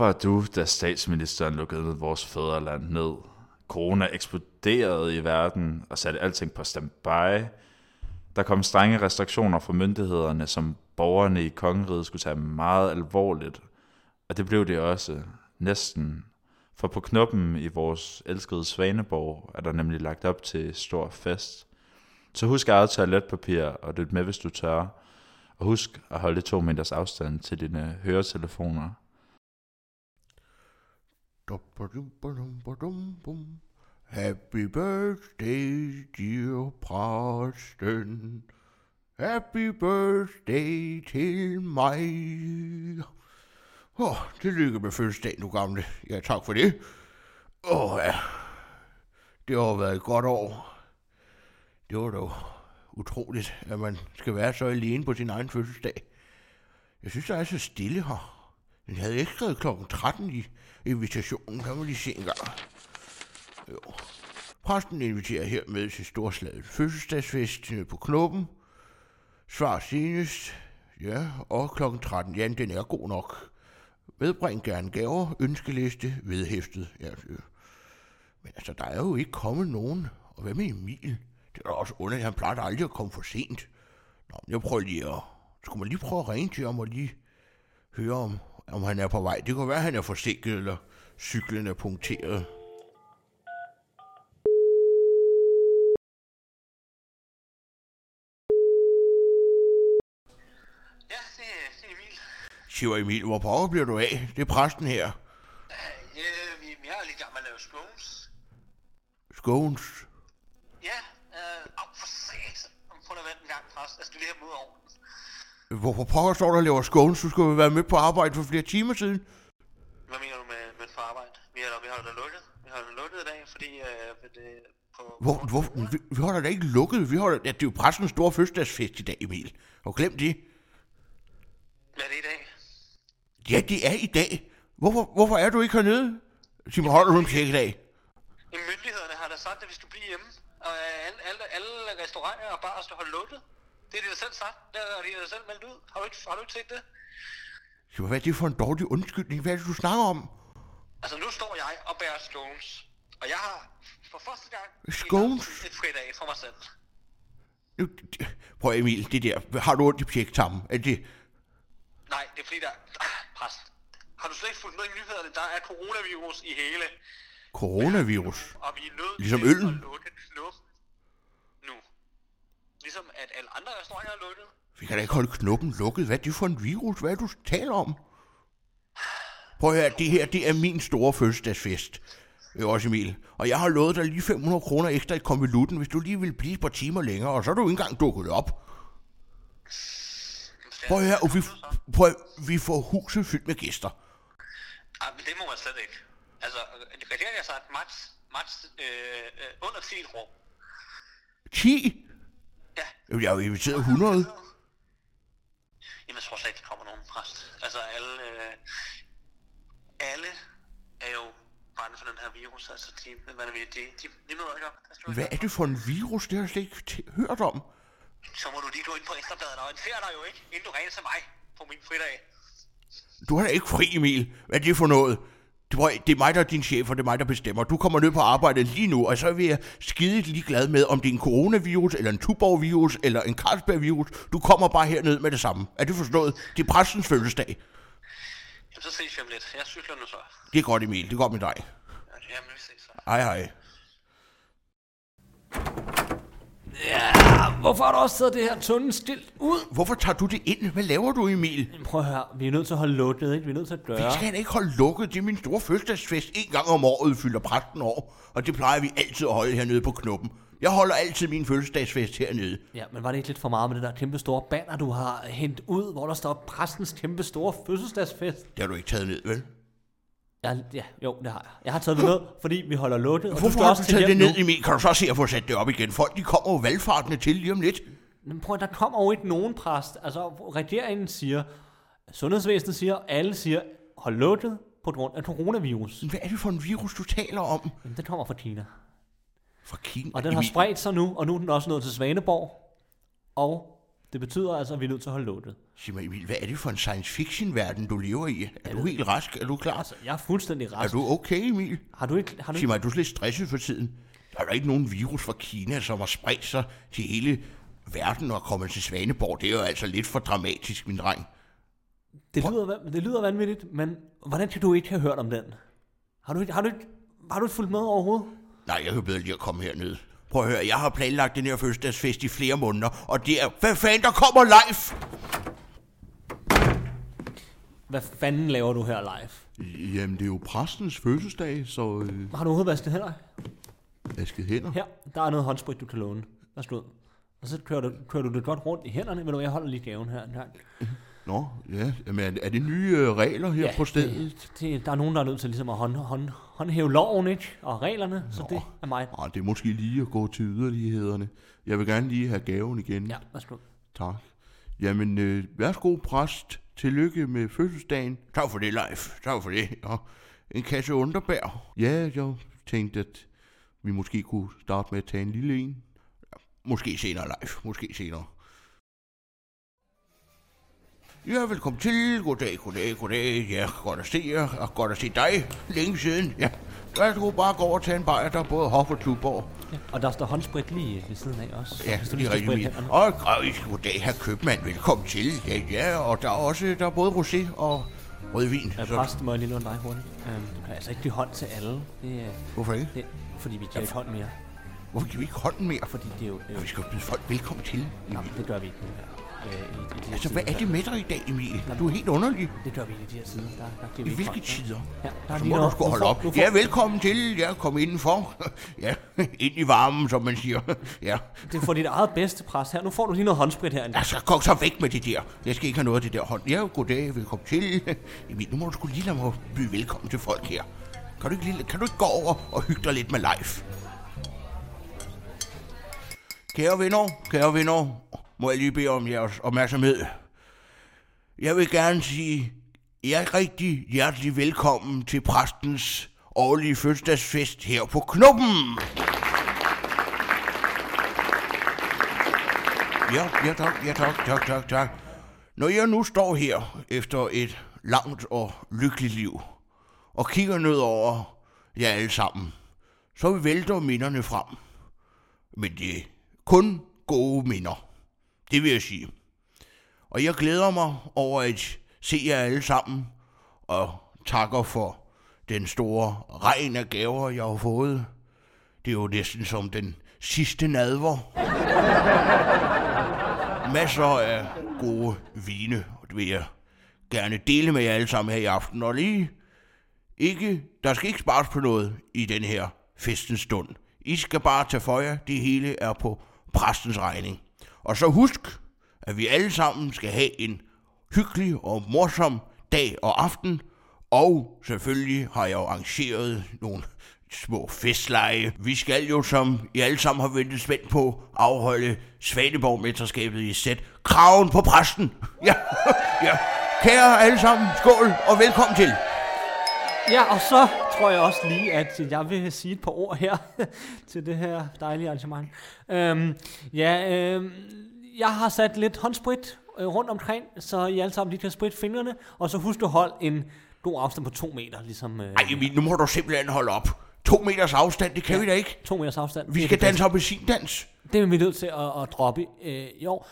Var du, da statsministeren lukkede vores fædreland ned? Corona eksploderede i verden og satte alting på standby. Der kom strenge restriktioner fra myndighederne, som borgerne i kongeriget skulle tage meget alvorligt. Og det blev det også. Næsten. For på knoppen i vores elskede Svaneborg er der nemlig lagt op til stor fest. Så husk at tage toiletpapir og lyt med, hvis du tør. Og husk at holde to meters afstand til dine høretelefoner. Happy birthday, dear præsten. Happy birthday til mig. Åh, oh, tillykke med fødselsdag, nu gamle. Ja, tak for det. Åh, oh, ja. Det har været et godt år. Det var dog utroligt, at man skal være så alene på sin egen fødselsdag. Jeg synes, der er så stille her. Den havde ikke skrevet klokken 13 i invitationen. Kan man lige se en gang. Jo. Præsten inviterer hermed til storslaget fødselsdagsfest på Knoppen. Svar senest. Ja, og klokken 13. Ja, den er god nok. Medbring gerne gaver, ønskeliste, vedhæftet. Ja. Øh. Men altså, der er jo ikke kommet nogen. Og hvad med Emil? Det er da også underligt, han plejer aldrig at komme for sent. Nå, men jeg prøver lige at... Skulle man lige prøve at ringe til ham og lige høre, om, om han er på vej. Det kan være, at han er forsinket, eller cyklen er punkteret. Ja, det, er- det er Emil. Siger Emil, hvor pokker bliver du af? Det er præsten her. Ja, vi, vi er lige i gang med at lave scones. Scones. Ja, øh, au, for sat. Prøv at vente en gang, præst. Jeg skal lige have mod over. Hvorfor pokker står der og laver scones? Du skulle være med på arbejde for flere timer siden. Hvad mener du med, med på arbejde? Vi har, vi har da lukket. Vi har da lukket i dag, fordi øh, det, på... Hvor, hvor, vi, vi holder da ikke lukket. Vi holder, ja, det er jo præstens store fødselsdagsfest i dag, Emil. Og glem det. Hvad er det i dag? Ja, det er i dag. Hvorfor, hvorfor er du ikke hernede? Simon, holder du en tjekkedag? Jamen, myndighederne har da sagt, at vi skulle blive hjemme. Og alle, alle, alle restauranter og barer skal holde lukket. Det er de da selv sagt. Det har de da selv meldt ud. Har du ikke, har du ikke set det? Simon, hvad er det for en dårlig undskyldning? Hvad er det, du snakker om? Altså, nu står jeg og bærer scones. Og jeg har for første gang Scones? et fridag for mig selv. Nu, Prøv Emil, det der. Har du ondt i pjektarmen? Er det... Nej, det er fordi, der... Præst. Har du slet ikke fulgt med i nyhederne? Der er coronavirus i hele... Coronavirus. Og vi er nødt Ligesom til øllen. at lukke nu. Ligesom at alle andre restauranter er lukket. Vi kan da ikke holde knuppen lukket. Hvad er det for en virus? Hvad er det, du taler om? Prøv at høre, det her det er min store fødselsdagsfest. Er også Emil. Og jeg har lovet dig lige 500 kroner ekstra i konvolutten, hvis du lige vil blive et par timer længere, og så er du ikke engang dukket op. Prøv at høre, og vi, prøv at, vi får huset fyldt med gæster. Ah, men det må man slet ikke. Altså, regeringen har sagt max, max øh, øh, under 10 rum. 10? Jeg har jo inviteret 100. Jamen, jeg tror slet ikke, der kommer nogen præst. Altså, alle, øh, alle er jo bange for den her virus. Altså, de, hvad er det, de, de, de møder ikke op. Der Hvad er det for en virus? Det har jeg slet ikke hørt om. Så må du lige gå ind på Ekstrabladet og orientere dig jo ikke, inden du ringer til mig på min fridag. Du har da ikke fri, Emil. Hvad er det for noget? Du, det er mig, der er din chef, og det er mig, der bestemmer. Du kommer ned på arbejde lige nu, og så er jeg skide ligeglad med, om det er en coronavirus, eller en Tuborg-virus, eller en Carlsberg-virus. Du kommer bare herned med det samme. Er det forstået? Det er præstens fødselsdag. Jamen, så ses vi om lidt. Jeg cykler nu så. Det er godt, Emil. Det er godt med dig. Jamen, vi ses så. Hej, hej. Hvorfor har du også taget det her tunde stilt ud? Hvorfor tager du det ind? Hvad laver du, Emil? Prøv at høre, vi er nødt til at holde lukket, ikke? Vi er nødt til at Vi gøre. skal ikke holde lukket. Det er min store fødselsdagsfest. En gang om året fylder præsten år. Og det plejer vi altid at holde hernede på knuppen. Jeg holder altid min fødselsdagsfest hernede. Ja, men var det ikke lidt for meget med det der kæmpe store banner, du har hentet ud, hvor der står præstens kæmpe store fødselsdagsfest? Det har du ikke taget ned, vel? Ja, ja, jo, det har jeg. Jeg har taget det ned, fordi vi holder lukket. og Hvorfor skal har også du til taget det hjem ned, Emil? Kan du så se at få sat det op igen? Folk, de kommer jo valgfartende til lige om lidt. Nu. Men prøv, at- der kommer jo ikke nogen præst. Altså, regeringen siger, sundhedsvæsenet siger, alle siger, hold lukket på grund af coronavirus. Hvad er det for en virus, du taler om? Men den kommer fra Kina. Fra Kina. Og den har Emil. spredt sig nu, og nu er den også nået til Svaneborg. Og Det betyder altså, at vi er nødt til at holde lukket. Sig mig, Emil, hvad er det for en science fiction verden, du lever i? Er du helt rask? Er du klar? Altså, jeg er fuldstændig Er rask. du okay, Emil? Har du ikke... Har du Sig mig, er du lidt stresset for tiden? Der er der ikke nogen virus fra Kina, som har spredt sig til hele verden og er kommet til Svaneborg. Det er jo altså lidt for dramatisk, min dreng. det, lyder, va- det lyder vanvittigt, men hvordan kan du ikke have hørt om den? Har du ikke, har du har du ikke fulgt med overhovedet? Nej, jeg kan bedre lige at komme herned. Prøv at høre, jeg har planlagt den her fødselsdagsfest i flere måneder, og det er... Hvad fanden, der kommer live? Hvad fanden laver du her live? Jamen, det er jo præstens fødselsdag, så øh, Har du overhovedet vasket hænder? vasket hænder. Her, der er noget håndsprit, du kan låne. Værsgo. Og så kører du, kører du det godt rundt i hænderne. Hvad, jeg holder lige gaven her en gang. Nå, ja. Jamen, er- det nye øh, regler her på stedet? Det, det, der er nogen, der er nødt til ligesom at hånd, hånd, håndhæve loven, ikke? Og reglerne, så det er mig. Nej, det er måske lige at gå til yderlighederne. Jeg vil gerne lige have gaven igen. Ja, værsgo. Tak. Jamen, øh, værsgo, præst. Tillykke med fødselsdagen. Tak for det, Leif. Tak for det. Ja. En kasse underbær. Ja, jeg tænkte, at vi måske kunne starte med at tage en lille en. Måske senere, Leif. Måske senere. Ja, velkommen til. Goddag, goddag, goddag. Ja, godt at se jer, og godt at se dig. Længe siden. Ja, værsgo bare gå over og tage en bajer, der er både hof og tuborg. Ja. Og der står håndsprit lige ved siden af også. Ja, det er lige skal rigtig spritte fint. hænderne. Og grøs, goddag, herr købmand. Velkommen til. Ja, ja, og der er også der er både rosé og rødvin. Ja, præst, må jeg lige låne dig hurtigt. Um, du kan altså ikke give hånd til alle. Det hvorfor ikke? det, fordi vi kan ikke hånd mere. Hvorfor giver vi ikke hånden mere? Fordi det er jo... Er Ja, vi skal byde folk velkommen til. Jamen, det gør vi ikke nu her. Øh, i, i de Altså, hvad er det med dig i dag, Emil? Du er helt underlig. Det gør vi i de her tider. Der, der giver I hvilke tider? Ja, der er Så må du sgu holde får- op. får- Ja, velkommen til. Ja, kom indenfor. Ja, ind i varmen, som man siger. Ja, Det er for dit eget bedste pres her. Nu får du lige noget håndsprit her. altså, gå så væk med det der. Jeg skal ikke have noget af det der hånd. Ja, goddag, velkommen til. Emil, nu må du sgu lige lade mig byde velkommen til folk her. Kan du ikke, lige, kan du ikke gå over og hygge dig lidt med live? Kære venner, kære venner, må jeg lige bede om jeres opmærksomhed. Jeg vil gerne sige jer rigtig hjertelig velkommen til præstens årlige fødselsdagsfest her på Knuppen. Ja, ja tak, ja tak, tak, tak, tak. Når jeg nu står her efter et langt og lykkeligt liv, og kigger ned over jer alle sammen, så vælter minderne frem. Men det er kun gode minder. Det vil jeg sige. Og jeg glæder mig over at se jer alle sammen, og takker for den store regn af gaver, jeg har fået. Det er jo næsten som den sidste nadver. Masser af gode vine, og det vil jeg gerne dele med jer alle sammen her i aften. Og lige ikke, der skal ikke spares på noget i den her festens stund. I skal bare tage for jer, det hele er på præstens regning. Og så husk, at vi alle sammen skal have en hyggelig og morsom dag og aften. Og selvfølgelig har jeg jo arrangeret nogle små festleje. Vi skal jo, som I alle sammen har ventet spændt på, afholde Svaneborg-mesterskabet i sæt. Kraven på præsten! Ja, ja. Kære alle sammen, skål og velkommen til! Ja, og så tror jeg også lige, at jeg vil sige et par ord her til det her dejlige arrangement. Øhm, ja, øhm, jeg har sat lidt håndsprit øh, rundt omkring, så I alle sammen lige kan spritte fingrene, og så husk at holde en god afstand på to meter, ligesom øh, Ej, Emil, nu må du simpelthen holde op. To meters afstand, det kan ja. vi da ikke. to meters afstand. Vi skal danse appelsindans. bedste. Det er vi nødt til at, at droppe øh, i år.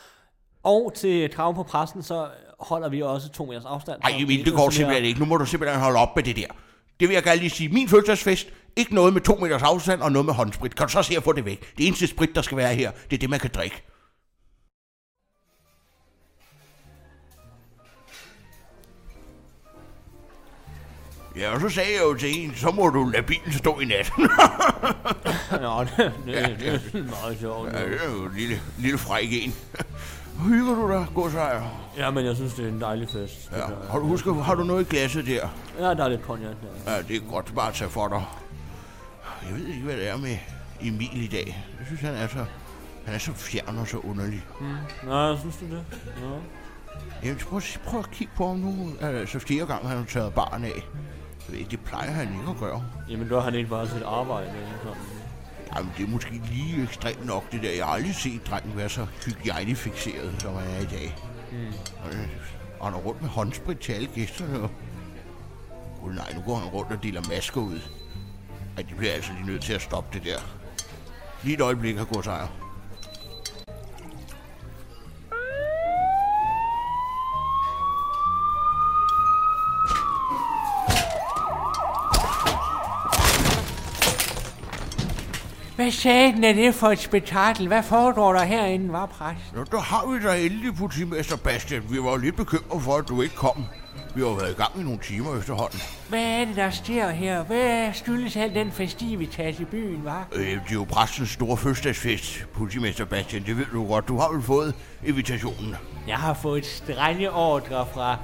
Og til kraven på præsten, så holder vi også to meters afstand. Ej, Så Emil, det går simpelthen ikke. Nu må du simpelthen holde op med det der. Det vil jeg gerne lige sige. Min fødselsdagsfest, ikke noget med to meters afstand og noget med håndsprit. Kan du så se at få det væk? Det eneste sprit, der skal være her, det er det, man kan drikke. Ja, og så sagde jeg jo til en, så må du lade bilen stå i nat. Nå, det, det, det er meget sjovt. ja, det er jo en lille, lille fræk en. Hygger du dig, godsejr? Ja, men jeg synes, det er en dejlig fest. Ja. Har du husket, har du noget i glasset der? Ja, der er lidt cognac der. Ja, det er godt bare at tage for dig. Jeg ved ikke, hvad det er med Emil i dag. Jeg synes, han er så, han er så fjern og så underlig. Nå, synes du det? Ja. Jamen, prøv, prøv at kigge på ham nu. Altså, flere gange han har taget barn af. Jeg ved ikke, det plejer han ikke at gøre. Jamen, der har han ikke bare sit arbejde. Eller sådan. Jamen, det er måske lige ekstremt nok, det der. Jeg har aldrig set drengen være så hygiejnefixeret, som han er i dag. Mm. Og han er rundt med håndsprit til alle gæsterne. og- Gud nej, nu går han rundt og deler masker ud. Ej, de bliver altså lige nødt til at stoppe det der. Lige et øjeblik, har gået sejr. Hvad sagde er det for et spektakel? Hvad foregår der herinde, var præst? Nå, der har vi da endelig, politimester Bastian. Vi var jo lidt bekymret for, at du ikke kom. Vi har været i gang i nogle timer efterhånden. Hvad er det, der sker her? Hvad skyldes al den festivitas i byen, var? Øh, det er jo præstens store fødselsdagsfest, politimester Bastian. Det ved du godt. Du har vel fået invitationen. Jeg har fået strenge ordre fra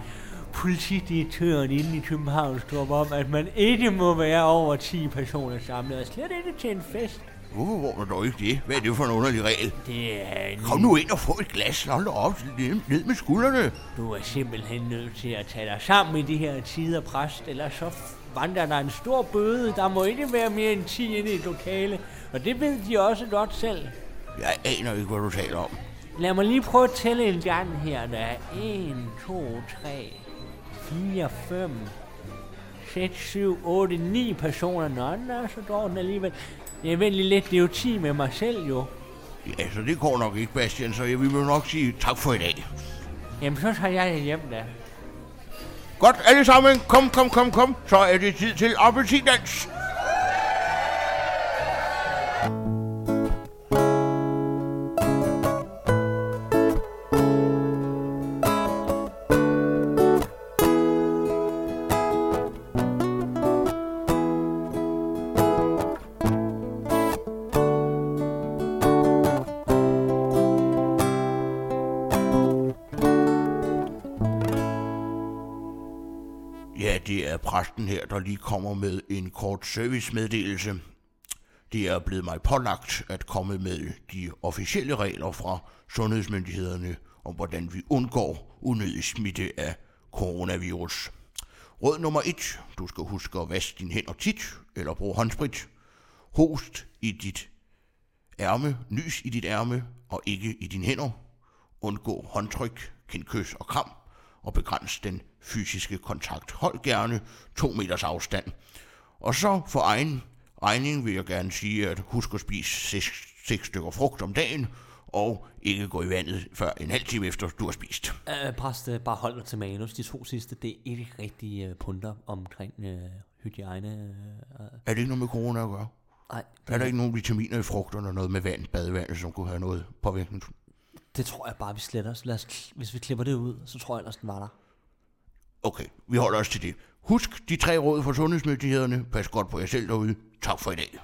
politidirektøren inde i Københavnstrup om, at man ikke må være over 10 personer samlet, og slet ikke til en fest. Hvorfor må man dog ikke det? Hvad er det for en underlig regel? Det er en... Kom nu ind og få et glas. Hold op. Ned, ned med skuldrene. Du er simpelthen nødt til at tage dig sammen i de her tider, præst, ellers så vandrer der en stor bøde. Der må ikke være mere end 10 inde i et lokale, og det ved de også godt selv. Jeg aner ikke, hvad du taler om. Lad mig lige prøve at tælle en gang her. Der er 1, 2, 3, 4, 5, 6, 7, 8, 9 personer. Nå, nå, så går den alligevel. Det er vældig lidt, det jo 10 med mig selv jo. Ja, så det går nok ikke, Bastian, så jeg vil nok sige tak for i dag. Jamen, så tager jeg det hjem da. Godt, alle sammen. Kom, kom, kom, kom. Så er det tid til appeltindans. Er præsten her, der lige kommer med en kort servicemeddelelse. Det er blevet mig pålagt at komme med de officielle regler fra sundhedsmyndighederne om, hvordan vi undgår unødig smitte af coronavirus. Råd nummer 1. Du skal huske at vaske dine hænder tit, eller bruge håndsprit. Host i dit ærme, nys i dit ærme, og ikke i dine hænder. Undgå håndtryk, kindkys og kram, og begræns den fysiske kontakt. Hold gerne to meters afstand. Og så for egen regning vil jeg gerne sige, at husk at spise seks, seks stykker frugt om dagen, og ikke gå i vandet før en halv time efter du har spist. Øh, præst, øh, bare hold dig til manus. De to sidste, det er ikke rigtig øh, punter omkring øh, hygiejne. Øh, Er det ikke noget med corona at gøre? nej, Er der ikke nogen vitaminer i frugterne og noget med vand, badevand, som kunne have noget påvirkning? Det tror jeg bare, vi sletter. Lad os, hvis vi klipper det ud, så tror jeg ellers, den var der. Okay, vi holder os til det. Husk de tre råd fra sundhedsmyndighederne. Pas godt på jer selv derude. Tak for i dag.